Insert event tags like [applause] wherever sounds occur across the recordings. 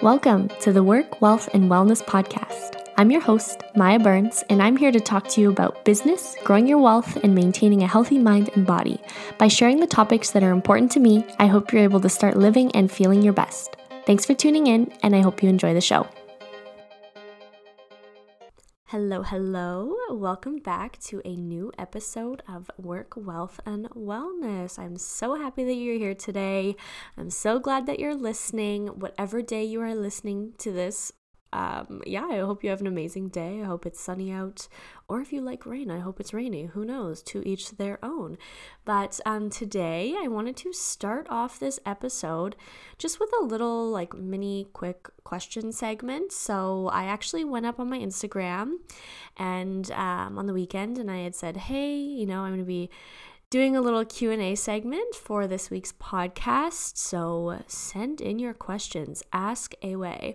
Welcome to the Work, Wealth, and Wellness Podcast. I'm your host, Maya Burns, and I'm here to talk to you about business, growing your wealth, and maintaining a healthy mind and body. By sharing the topics that are important to me, I hope you're able to start living and feeling your best. Thanks for tuning in, and I hope you enjoy the show. Hello, hello. Welcome back to a new episode of Work, Wealth, and Wellness. I'm so happy that you're here today. I'm so glad that you're listening. Whatever day you are listening to this, um, yeah, I hope you have an amazing day. I hope it's sunny out. Or if you like rain, I hope it's rainy. Who knows? To each their own. But um, today, I wanted to start off this episode just with a little, like, mini quick question segment. So I actually went up on my Instagram and um, on the weekend and I had said, hey, you know, I'm going to be doing a little q&a segment for this week's podcast so send in your questions ask away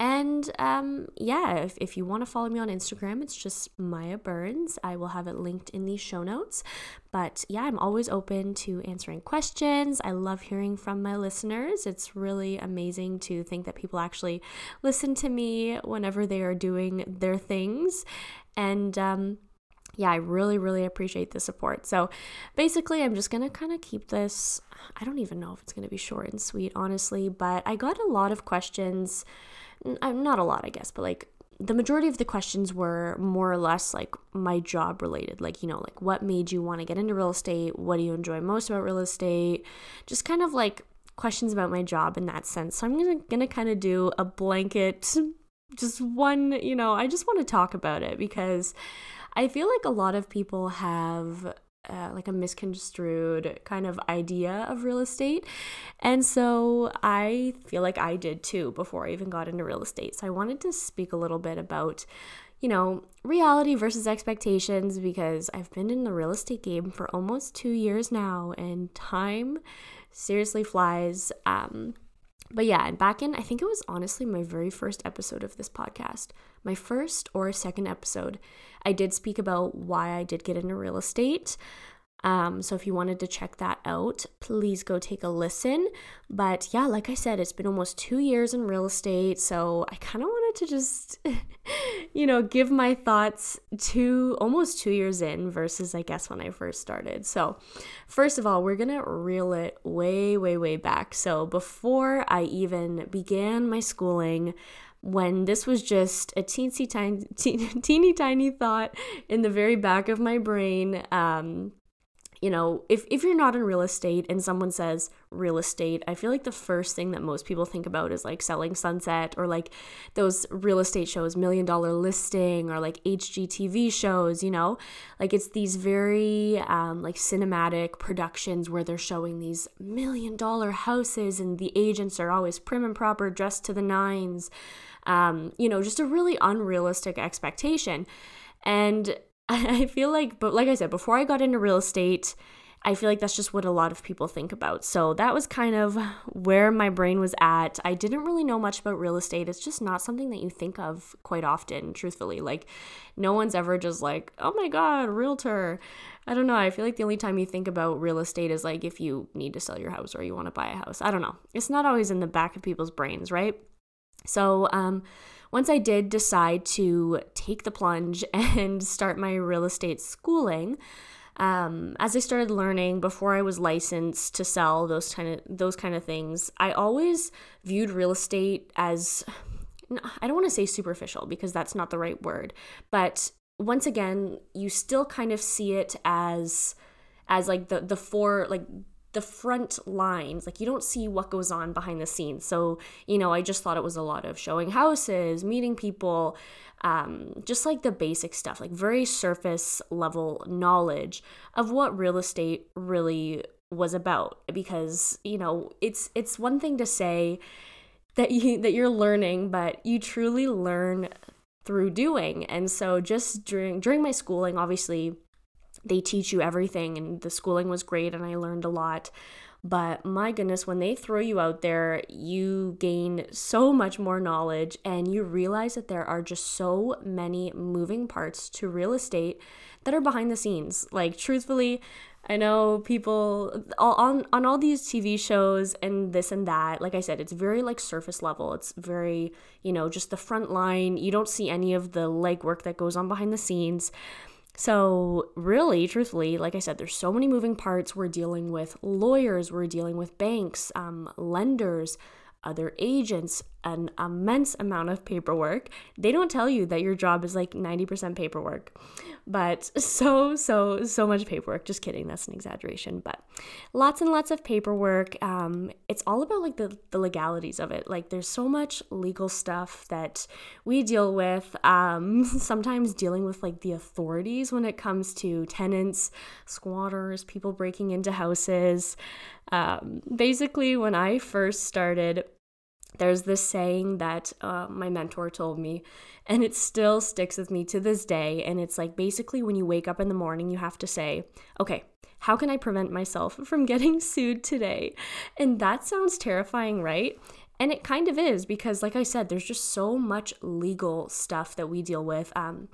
and um, yeah, if, if you want to follow me on Instagram, it's just Maya Burns. I will have it linked in the show notes. But yeah, I'm always open to answering questions. I love hearing from my listeners. It's really amazing to think that people actually listen to me whenever they are doing their things. And um, yeah, I really, really appreciate the support. So basically, I'm just going to kind of keep this. I don't even know if it's going to be short and sweet, honestly, but I got a lot of questions not a lot, I guess, but like the majority of the questions were more or less like my job related. Like, you know, like what made you want to get into real estate? What do you enjoy most about real estate? Just kind of like questions about my job in that sense. So I'm gonna gonna kind of do a blanket, just one, you know, I just want to talk about it because I feel like a lot of people have uh, like a misconstrued kind of idea of real estate. And so I feel like I did too before I even got into real estate. So I wanted to speak a little bit about, you know, reality versus expectations because I've been in the real estate game for almost two years now and time seriously flies. Um, but yeah, and back in, I think it was honestly my very first episode of this podcast, my first or second episode, I did speak about why I did get into real estate. Um, so if you wanted to check that out, please go take a listen. But yeah, like I said, it's been almost two years in real estate. So I kind of wanted to just, [laughs] you know, give my thoughts to almost two years in versus, I guess, when I first started. So, first of all, we're going to reel it way, way, way back. So before I even began my schooling, when this was just a teensy tiny, [laughs] teeny tiny thought in the very back of my brain. Um, you know, if, if you're not in real estate and someone says real estate, I feel like the first thing that most people think about is like selling sunset or like those real estate shows, million dollar listing or like HGTV shows, you know? Like it's these very um, like cinematic productions where they're showing these million dollar houses and the agents are always prim and proper, dressed to the nines. Um, you know, just a really unrealistic expectation. And I feel like, but like I said, before I got into real estate, I feel like that's just what a lot of people think about. So that was kind of where my brain was at. I didn't really know much about real estate. It's just not something that you think of quite often, truthfully. Like, no one's ever just like, oh my God, realtor. I don't know. I feel like the only time you think about real estate is like if you need to sell your house or you want to buy a house. I don't know. It's not always in the back of people's brains, right? So, um, once I did decide to take the plunge [laughs] and start my real estate schooling, um, as I started learning before I was licensed to sell those kind of those kind of things, I always viewed real estate as I don't want to say superficial because that's not the right word, but once again, you still kind of see it as as like the the four like the front lines like you don't see what goes on behind the scenes. So you know i just thought it was a lot of showing houses meeting people um, just like the basic stuff like very surface level knowledge of what real estate really was about. Because you know it's it's one thing to say that you [laughs] that you're learning but you truly learn through doing. And so just during during my schooling obviously they teach you everything and the schooling was great and I learned a lot. But my goodness, when they throw you out there, you gain so much more knowledge and you realize that there are just so many moving parts to real estate that are behind the scenes. Like, truthfully, I know people on on all these TV shows and this and that. Like I said, it's very like surface level. It's very you know just the front line. You don't see any of the legwork that goes on behind the scenes. So, really, truthfully, like I said, there's so many moving parts. We're dealing with lawyers, we're dealing with banks, um, lenders, other agents an immense amount of paperwork. They don't tell you that your job is like 90% paperwork, but [laughs] so, so, so much paperwork. Just kidding, that's an exaggeration, but lots and lots of paperwork. Um, it's all about like the, the legalities of it. Like, there's so much legal stuff that we deal with, um, [laughs] sometimes dealing with like the authorities when it comes to tenants, squatters, people breaking into houses. Um, basically, when I first started, there's this saying that uh, my mentor told me, and it still sticks with me to this day. And it's like basically when you wake up in the morning, you have to say, okay, how can I prevent myself [laughs] from getting sued today? And that sounds terrifying, right? And it kind of is because, like I said, there's just so much legal stuff that we deal with. Um,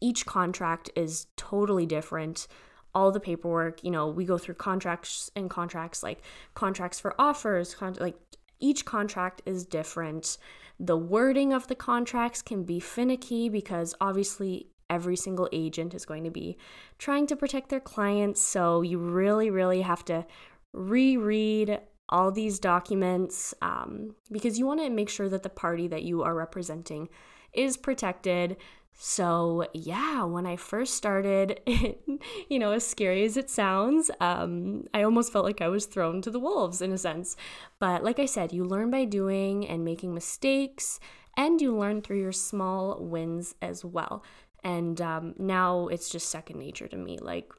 each contract is totally different all the paperwork you know we go through contracts and contracts like contracts for offers con- like each contract is different. The wording of the contracts can be finicky because obviously every single agent is going to be trying to protect their clients. So you really, really have to reread all these documents um, because you want to make sure that the party that you are representing is protected. So, yeah, when I first started, it, [laughs] you know, as scary as it sounds, um, I almost felt like I was thrown to the wolves in a sense. But like I said, you learn by doing and making mistakes, and you learn through your small wins as well. And um, now it's just second nature to me. Like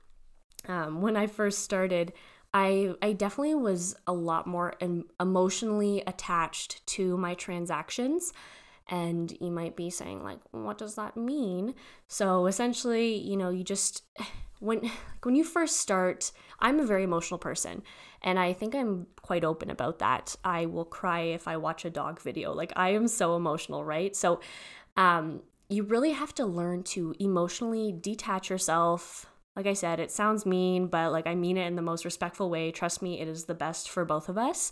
um, when I first started, I, I definitely was a lot more emotionally attached to my transactions and you might be saying like what does that mean? So essentially you know you just [sighs] when when you first start i'm a very emotional person and i think i'm quite open about that. I will cry if i watch a dog video. Like i am so emotional right? So um you really have to learn to emotionally detach yourself. Like I said, it sounds mean, but like I mean it in the most respectful way. Trust me, it is the best for both of us.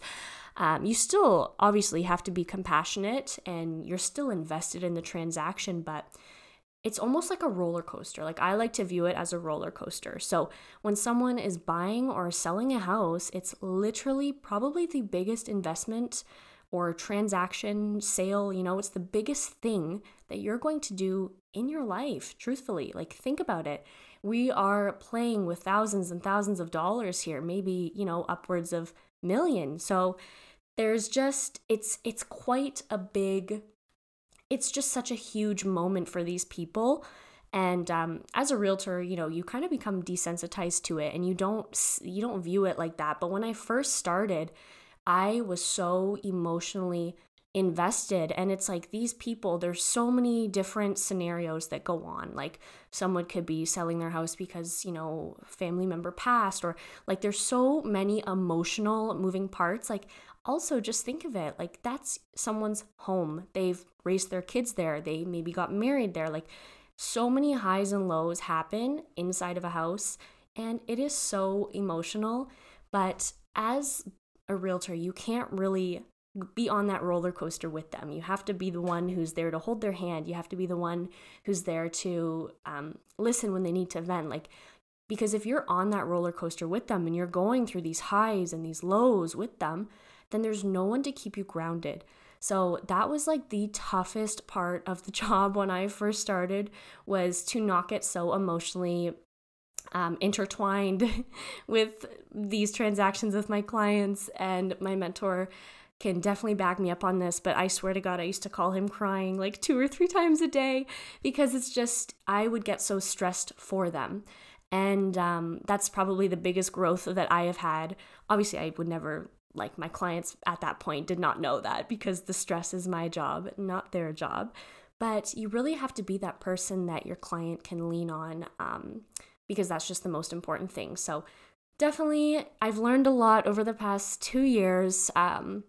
Um, you still obviously have to be compassionate and you're still invested in the transaction, but it's almost like a roller coaster. Like I like to view it as a roller coaster. So when someone is buying or selling a house, it's literally probably the biggest investment or transaction, sale, you know, it's the biggest thing that you're going to do in your life, truthfully. Like think about it we are playing with thousands and thousands of dollars here, maybe, you know, upwards of million. So there's just it's it's quite a big it's just such a huge moment for these people and um, as a realtor you know you kind of become desensitized to it and you don't you don't view it like that but when i first started i was so emotionally invested and it's like these people there's so many different scenarios that go on. Like someone could be selling their house because you know family member passed or like there's so many emotional moving parts. Like also just think of it like that's someone's home. They've raised their kids there. They maybe got married there. Like so many highs and lows happen inside of a house and it is so emotional. But as a realtor you can't really be on that roller coaster with them. You have to be the one who's there to hold their hand. You have to be the one who's there to um, listen when they need to vent. Like, because if you're on that roller coaster with them and you're going through these highs and these lows with them, then there's no one to keep you grounded. So that was like the toughest part of the [laughs] job when I first started was to not get so emotionally um, intertwined [laughs] with these transactions with my clients and my mentor can definitely back me up on this, but I swear to God, I used to call him crying like two or three times a day because it's just, I would get so stressed for them. And um, that's probably the biggest growth that I have had. Obviously, I would never, like, my clients at that point did not know that because the stress is my job, not their job. But you really have to be that person that your client can lean on um, because that's just the most important thing. So, definitely, I've learned a lot over the past two years. Um,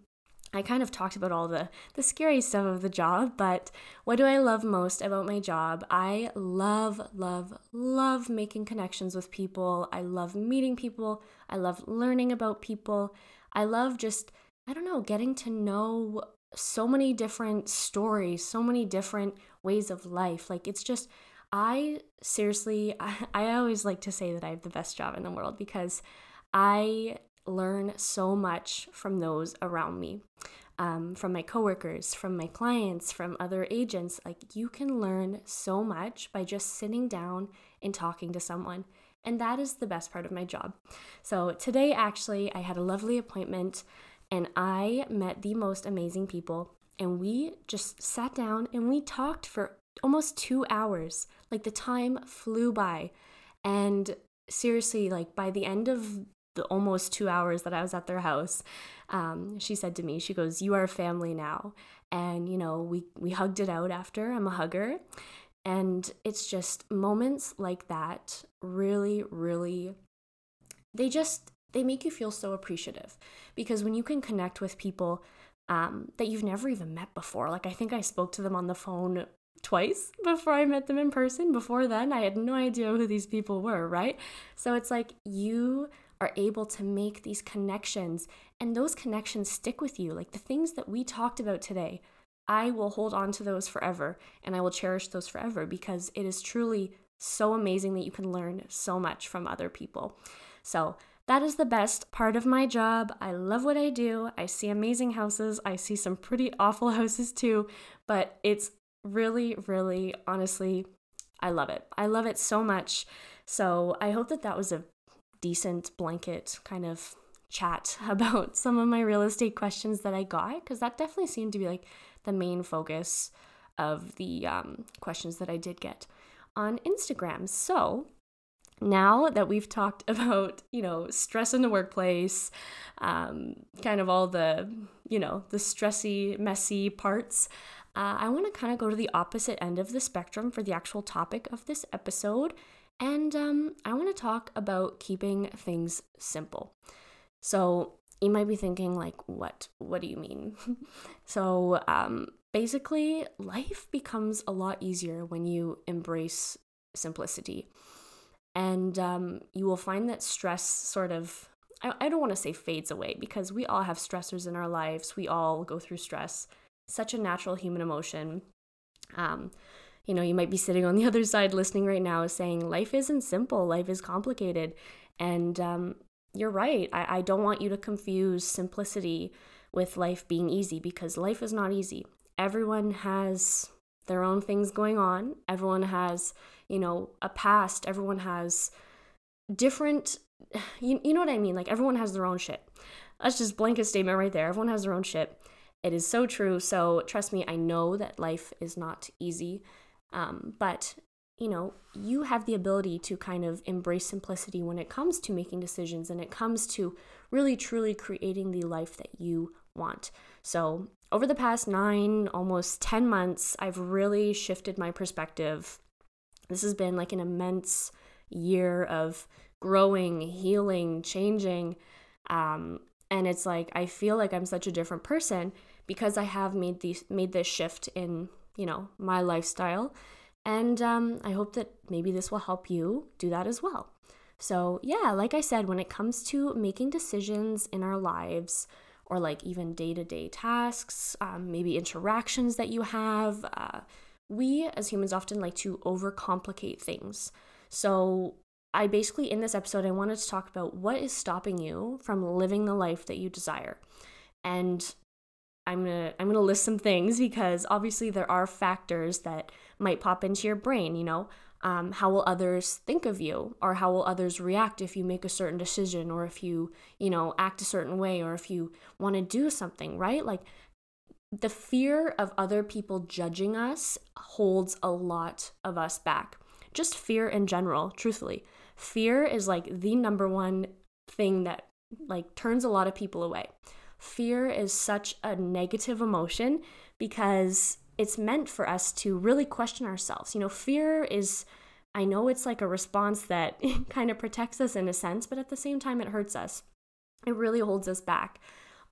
I kind of talked about all the the scary stuff of the job, but what do I love most about my job? I love love love making connections with people. I love meeting people. I love learning about people. I love just I don't know, getting to know so many different stories, so many different ways of life. Like it's just I seriously I, [laughs] I always like to say that I have the best job in the world because I learn so much from those around me. Um, from my coworkers, from my clients, from other agents. Like, you can learn so much by just sitting down and talking to someone. And that is the best part of my job. So, today, actually, I had a lovely appointment and I met the most amazing people. And we just sat down and we talked for almost two hours. Like, the time flew by. And seriously, like, by the end of the almost two hours that I was at their house, um, she said to me, she goes, "You are a family now," and you know, we we hugged it out after. I'm a hugger, and it's just moments like that really, really, they just they make you feel so appreciative because when you can connect with people um, that you've never even met before, like I think I spoke to them on the phone twice before I met them in person. Before then, I had no idea who these people were, right? So it's like you are able to make these connections and those connections stick with you. Like the things that we talked about today, I will hold on to those forever and I will cherish those forever because it is truly so amazing that you can learn so much from other people. So, that is the best part of my job. I love what I do. I see amazing houses. I see some pretty [laughs] awful houses too, but it's really, really, honestly, I love it. I love it so much. So I hope that that was a decent blanket kind of chat [laughs] about some of my real estate questions that I got because that definitely seemed to be like the main focus of the um, questions that I did get on Instagram. So now that we've talked [laughs] about, you know, stress in the workplace, um, kind of all the, you know, the stressy, messy parts, uh, I want to kind of go to the opposite end of the spectrum for the actual topic of this episode and um, I want to talk about keeping things simple. So you might be thinking, like, what? What do you mean? [laughs] so um, basically, life becomes a lot easier when you embrace simplicity. And um, you will find that stress sort of, I, don't want to say fades away because we all have stressors in our lives. We all go through stress, such a natural human emotion. Um, you know, you might be sitting on the [laughs] other side listening right now saying, life isn't simple, life is complicated. And um, you're right. I, I don't want you to confuse simplicity with life being easy because life is not easy. Everyone has their own things going on, everyone has, you know, a past, everyone has different, [sighs] you, you know what I mean? Like, everyone has their own shit. That's just blanket statement right there. Everyone has their own shit. It is so true. So trust me, I know that life is not easy. Um, but you know, you have the ability to kind of embrace simplicity when it comes to making decisions and it comes to really truly creating the life that you want. So, over the past nine, almost 10 months, I've really shifted my perspective. This has been like an immense year of growing, healing, changing. Um, and it's like I feel like I'm such a different person because I have made these made this shift in you know, my lifestyle. And um, I hope that maybe this will help you do that as well. So, yeah, like I said, when it comes to making decisions in our lives, or like even day to day tasks, um, maybe interactions that you have, uh, we as humans often like to overcomplicate things. So, I basically, in this episode, I wanted to talk about what is stopping you from living the life that you desire. And I'm gonna I'm gonna list some things because obviously there are factors that might pop into your brain. You know, um, how will others think of you, or how will others react if you make a certain decision, or if you you know act a certain way, or if you want to do something right. Like the fear of other people judging us holds a lot of us back. Just fear in general, truthfully. Fear is like the number one thing that like turns a lot of people away fear is such a negative emotion because it's meant for us to really question ourselves. You know, fear is, I know it's like a response that [laughs] kind of protects us in a sense, but at the same time, it hurts us. It really holds us back.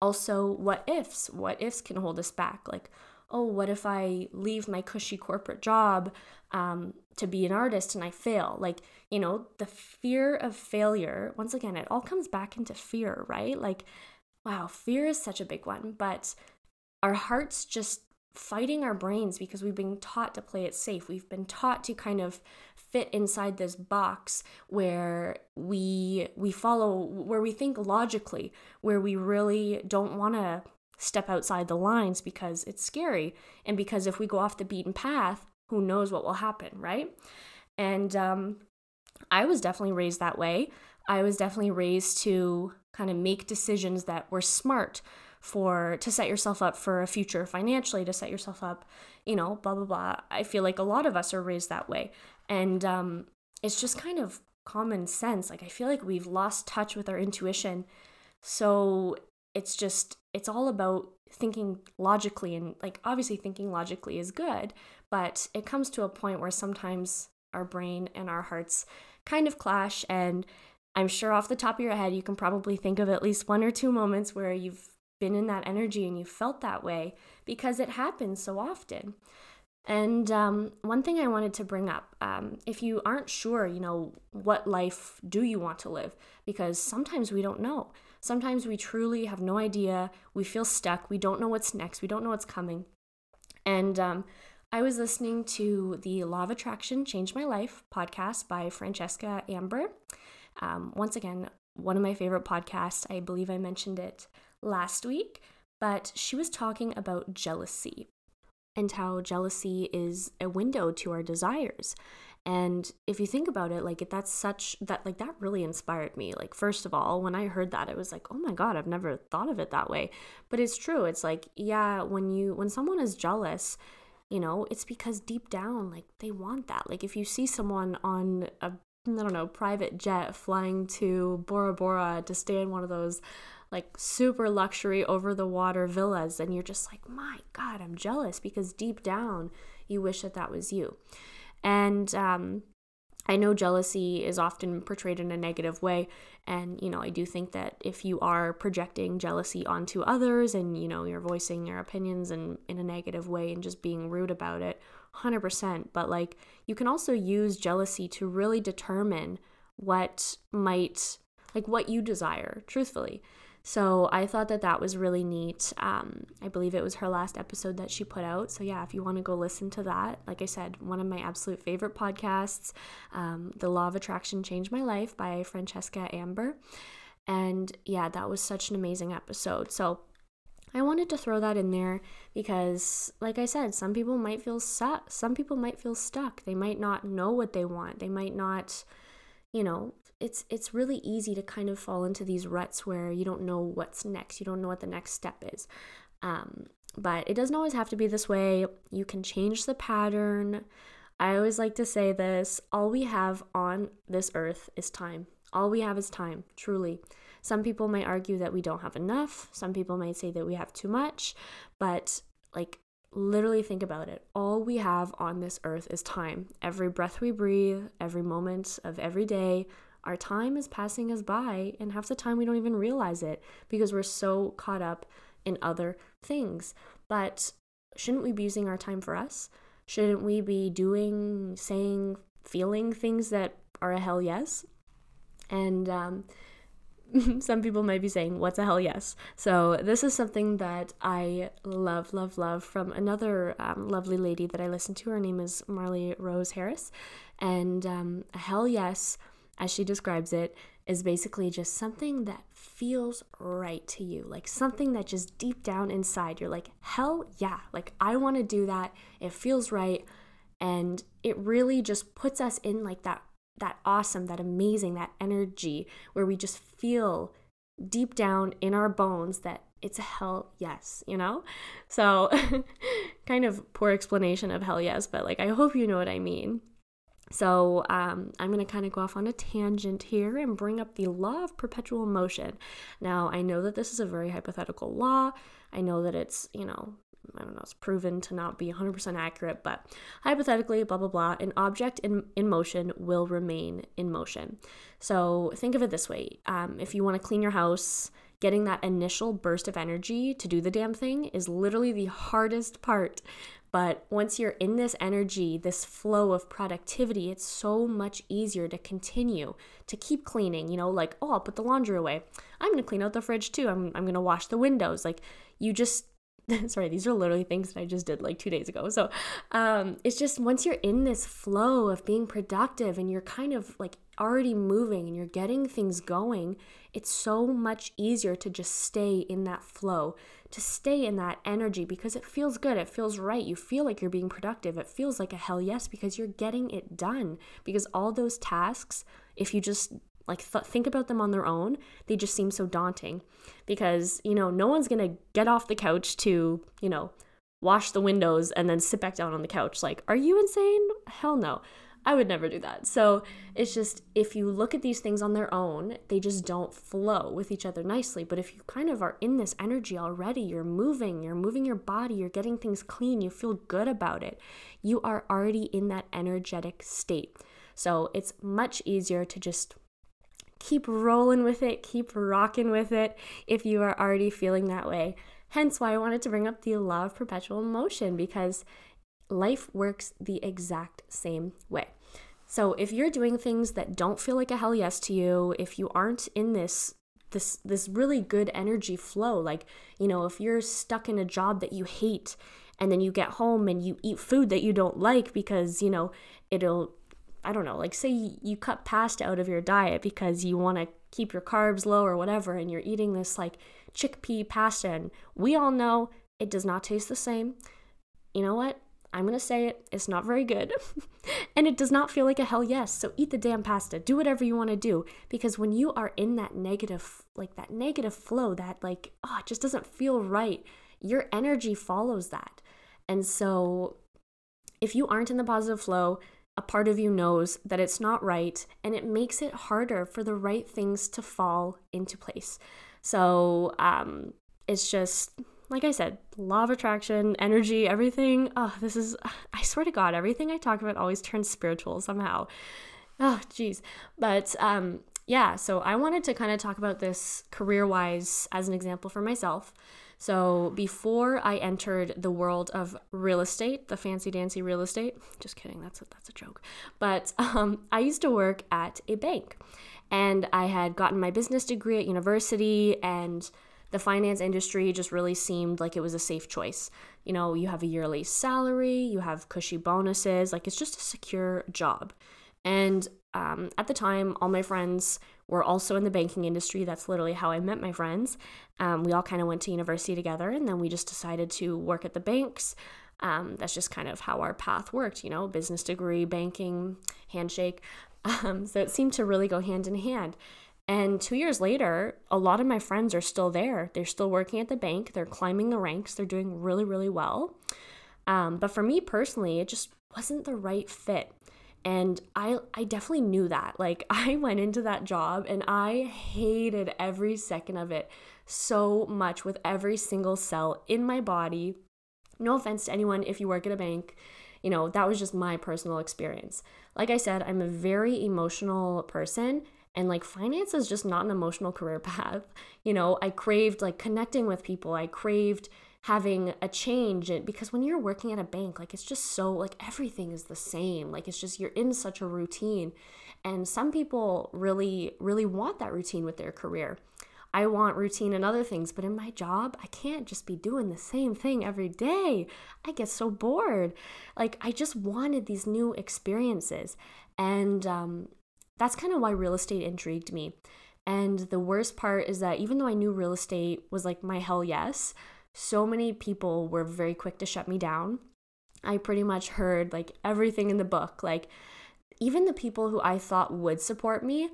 Also, what ifs? What ifs can hold us back? Like, oh, what if I leave my cushy corporate job um, to be an artist and I fail? Like, you know, the fear of failure, once again, it all comes back into fear, right? Like, wow, fear is such a big one, but our hearts just fighting our brains because we've been taught to play it safe. We've been taught to kind of fit inside this box where we we follow where we think logically, where we really don't want to step outside the lines because it's scary and because if we go off the beaten path, who knows what will happen, right? And um I was definitely raised that way. I was definitely raised to kind of make decisions that were smart for to set yourself up for a future financially, to set yourself up, you know, blah blah blah. I feel like a lot of us are raised that way, and um, it's just kind of common sense. Like I feel like we've lost touch with our intuition, so it's just it's all about thinking logically and like obviously thinking logically is good, but it comes to a point where sometimes our brain and our hearts kind of clash and I'm sure off the top of your head, you can probably think of at least one or two moments where you've been in that energy and you felt that way because it happens so often. And um, one thing I wanted to bring up um, if you aren't sure, you know, what life do you want to live? Because sometimes we don't know. Sometimes we truly have no idea. We feel stuck. We don't know what's next. We don't know what's coming. And um, I was listening to the Law of Attraction Changed My Life podcast by Francesca Amber. Um, once again, one of my favorite podcasts. I believe I mentioned it last week, but she was talking about jealousy and how jealousy is a window to our desires. And if you think about it, like that's such that like that really inspired me. Like first of all, when I heard that, it was like, "Oh my god, I've never thought of it that way." But it's true. It's like, yeah, when you when someone is jealous, you know, it's because deep down like they want that. Like if you see someone on a I don't know, private jet flying to Bora Bora to stay in one of those like super luxury over the water villas and you're just like, "My god, I'm jealous" because deep down you wish that that was you. And um I know jealousy is often portrayed in a negative way. And, you know, I do think that if you are projecting jealousy onto others and, you know, you're voicing your opinions in, in a negative way and just being rude about it, 100%. But, like, you can also use jealousy to really determine what might, like, what you desire, truthfully. So I thought that that was really neat. Um, I believe it was her last episode that she put out. So yeah, if you want to go listen to that, like I said, one of my absolute favorite podcasts, um, The Law of Attraction Changed My Life by Francesca Amber. And yeah, that was such an amazing episode. So I wanted to throw that in there because, like I said, some people might feel stuck. Some people might feel stuck. They might not know what they want. They might not, you know, it's it's really easy to kind of fall into these ruts where you don't know what's next. You don't know what the next step is. Um, but it doesn't always have to be this way. You can change the pattern. I always like to say this all we have on this earth is time. All we have is time, truly. Some people might argue that we don't have enough. Some people might say that we have too much. But, like, literally think about it. All we have on this earth is time. Every breath we breathe, every moment of every day, our time is passing us by, and half the time we don't even realize it because we're so caught up in other things. But shouldn't we be using our time for us? Shouldn't we be doing, saying, feeling things that are a hell yes? And um, [laughs] some people might be saying, What's a hell yes? So, this is something that I love, love, love from another um, lovely lady that I listen to. Her name is Marley Rose Harris. And um, a hell yes as she describes it, is basically just something that feels right to you. Like something that just deep down inside, you're like, hell yeah, like I want to do that. It feels right. And it really just puts us in like that that awesome, that amazing, that energy where we just feel deep down in our bones that it's a hell yes, you know? So, [laughs] kind of poor explanation of hell yes, but like I hope you know what I mean. So um, I'm going to kind of go off on a tangent here and bring up the law of perpetual motion. Now, I know that this is a very hypothetical law. I know that it's, you know, I don't know, it's proven to not be 100% accurate, but hypothetically, blah, blah, blah, an object in, in motion will remain in motion. So think of it this way um, if you want to clean your house, getting that initial burst of energy to do the damn thing is literally the hardest part. But once you're in this energy, this flow of productivity, it's so much easier to continue to keep cleaning. You know, like, oh, I'll put the laundry away. I'm going to clean out the fridge too. I'm, I'm going to wash the windows. Like, you just [laughs] sorry these are literally things that i just did like two days ago. So um, it's just once you're in this flow of being productive and you're kind of like already moving and you're getting things going it's so much easier to just stay in that flow to stay in that energy because it feels good it feels right. You feel like you're being productive. It feels like a hell yes because you're getting it done because all those tasks if you just like th- think about them on their own they just seem so daunting because you know no one's gonna get off the couch to you know wash the windows and then sit back down on the couch like are you insane hell no I would never do that. So it's just if you look at these things on their own, they just don't flow with each other nicely. But if you kind of are in this energy already, you're moving, you're moving your body, you're getting things clean, you feel good about it, you are already in that energetic state. So it's much easier to just keep rolling with it, keep rocking with it if you are already feeling that way. Hence why I wanted to bring up the law of perpetual motion because life works the exact same way. So if you're doing things that don't feel like a hell yes to you, if you aren't in this this this really good energy flow, like, you know, if you're stuck in a job that you hate and then you get home and you eat food that you don't like because, you know, it'll I don't know, like say you cut pasta out of your diet because you want to keep your carbs low or whatever, and you're eating this like chickpea pasta, and we all know it does not taste the same. You know what? I'm gonna say it, it's not very good. [laughs] and it does not feel like a hell yes. So eat the damn pasta. Do whatever you wanna do. Because when you are in that negative, like that negative flow, that like, oh, it just doesn't feel right, your energy follows that. And so if you aren't in the positive flow, a part of you knows that it's not right and it makes it harder for the right things to fall into place. So um, it's just, like I said, law of attraction, energy, everything. Oh, this is, I swear to God, everything I talk about always turns spiritual somehow. Oh, geez. But um, yeah, so I wanted to kind of talk about this career wise as an example for myself. So before I entered the world of real estate, the fancy dancy real estate, just kidding, that's a, that's a joke. But um, I used to work at a bank, and I had gotten my business degree at university, and the finance industry just really seemed like it was a safe choice. You know, you have a yearly salary, you have cushy bonuses, like it's just a secure job. And um, at the time, all my friends were also in the banking industry. That's literally how I met my friends. Um, we all kind of went to university together, and then we just decided to work at the banks. Um, that's just kind of how our path worked, you know, business degree, banking, handshake. [laughs] Um, so it seemed to really go hand in hand. And two years later, a lot of my friends are still there. They're still working at the bank. They're climbing the ranks. They're doing really, really well. Um, but for me personally, it just wasn't the right fit. And I I definitely knew that. [laughs] Like I went into that job and I hated every second of it so much with every single cell in my body. No offense to anyone if you work at a bank. You know, that was just my personal experience. Like I said, I'm a very emotional person and like finance is just not an emotional career [laughs] path. You know, I craved like connecting with people. I craved having a change and because when you're working at a bank like it's just so like everything is the same like it's just you're in such a routine and some people really really want that routine with their career I want routine and other things, but in my job, I can't just be doing the same thing every day. I get so bored. Like, I just wanted these new experiences. And um, that's kind of why real estate intrigued me. And the worst part is that even though I knew real estate was like my hell yes, so many people were very quick to shut me down. I pretty much heard like everything in the book. Like even the people who I thought would support me,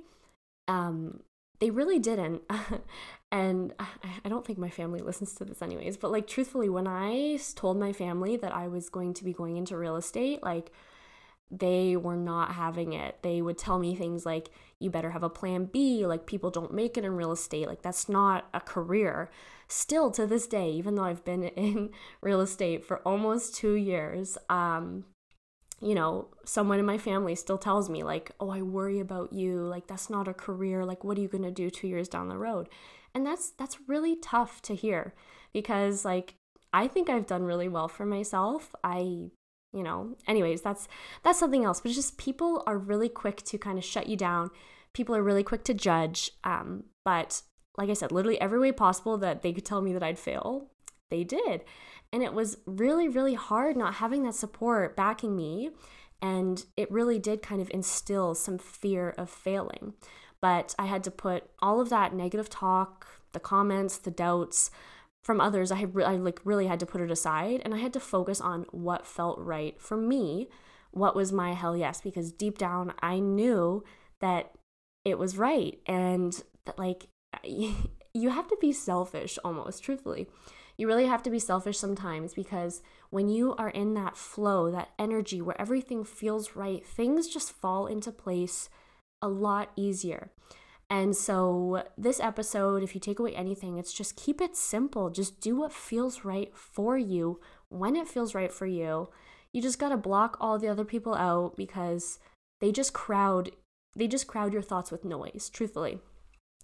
um, they really didn't. [laughs] and I don't think my family listens to this anyways, but like truthfully, when I told my family that I was going to be going into real estate, like they were not having it. They would tell me things like, you better have a plan B, like people don't make it in real estate, like that's not a career. Still to this day, even though I've been [laughs] in real estate for almost two years, um, you know, someone in my family still tells me, like, oh, I worry about you. Like, that's not a career. Like, what are you to do two years down the road? And that's that's really tough to hear because like I think I've done really well for myself. I you know, anyways, that's that's something else. But just people are really quick to kind of shut you down. People are really quick to judge. Um, but like I said, literally every way possible that they could tell me that I'd fail, they did. And it was really, really hard not having that support backing me. And it really did kind of instill some fear of failing. But I had to put all of that negative talk, the comments, the doubts from others, I, re- I like really had to put it aside and I had to focus on what felt right for me, what was my hell yes, because deep down I knew that it was right and that like [laughs] you have to be selfish almost, truthfully. You really have to be selfish sometimes because when you are in that flow, that energy where everything feels right, things just fall into place a lot easier. And so, this episode, if you take away anything, it's just keep it simple. Just do what feels right for you when it feels right for you. You just got to block all the other people out because they just crowd they just crowd your thoughts with noise, truthfully.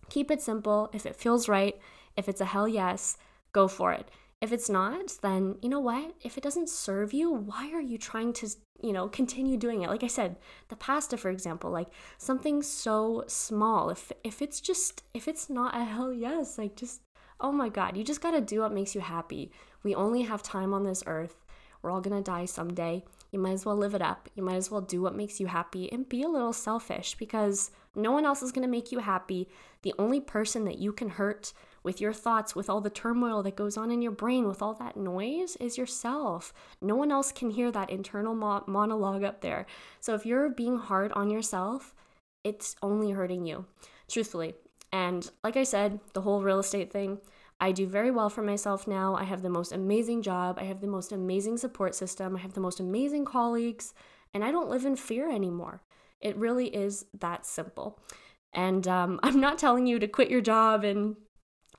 Keep it simple. If it feels right, if it's a hell yes, go for it. If it's not, then you know what? If it doesn't serve you, why are you trying to, you know, continue doing it? Like I said, the pasta, for example, like something so small. If if it's just if it's not a [laughs] hell yes, like just oh my god, you just gotta do what makes you happy. We only have time on this earth. We're all gonna die someday. You might as well live it up. You might as well do what makes you happy and be a little selfish because no one else is gonna make you happy. The only person that you can hurt with your thoughts, with all the turmoil that goes on in your brain, with all that noise, is yourself. No one else can hear that internal mo- monologue up there. So if you're being hard on yourself, it's only hurting you, truthfully. And like I said, the whole real estate thing, I do very well for myself now. I have the most amazing job. I have the most amazing support system. I have the most amazing colleagues. And I don't live in fear anymore. It really is that simple. And um, [laughs] I'm not telling you to quit your job and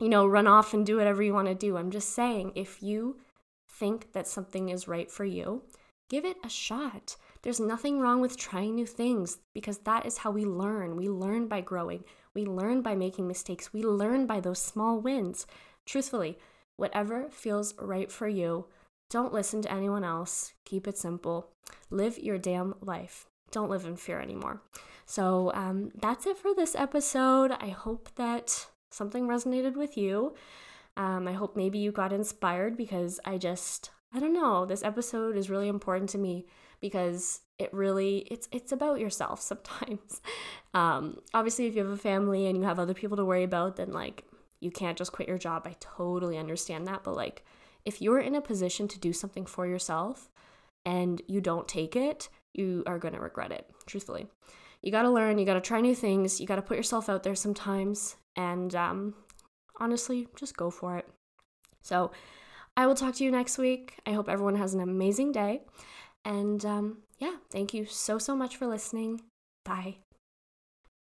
you know, run off and do whatever you want to do. I'm just saying, if you think that something is right for you, give it a shot. There's nothing wrong with trying new things because that is how we learn. We learn by growing, we learn by making mistakes, we learn by those small wins. Truthfully, whatever feels right for you, don't listen to anyone else. Keep it simple. Live your damn life. Don't live in fear anymore. So um, that's it for this episode. I hope that something resonated with you. Um, I hope maybe you got inspired because I just, I don't know, this episode is really important to me because it really it's it's about yourself [laughs] sometimes. Um, obviously, if you have a family and you have other people to worry about, then like you can't just quit your job. I totally understand that, but like if you're in a position to do something for yourself and you don't take it, you are going to regret it, truthfully. You got to learn, you got to try new things, you got to put yourself out there sometimes and um, honestly, just go for it. So, I will talk to you next week. I hope everyone has an amazing day. And um, yeah, thank you so, so much for listening. Bye.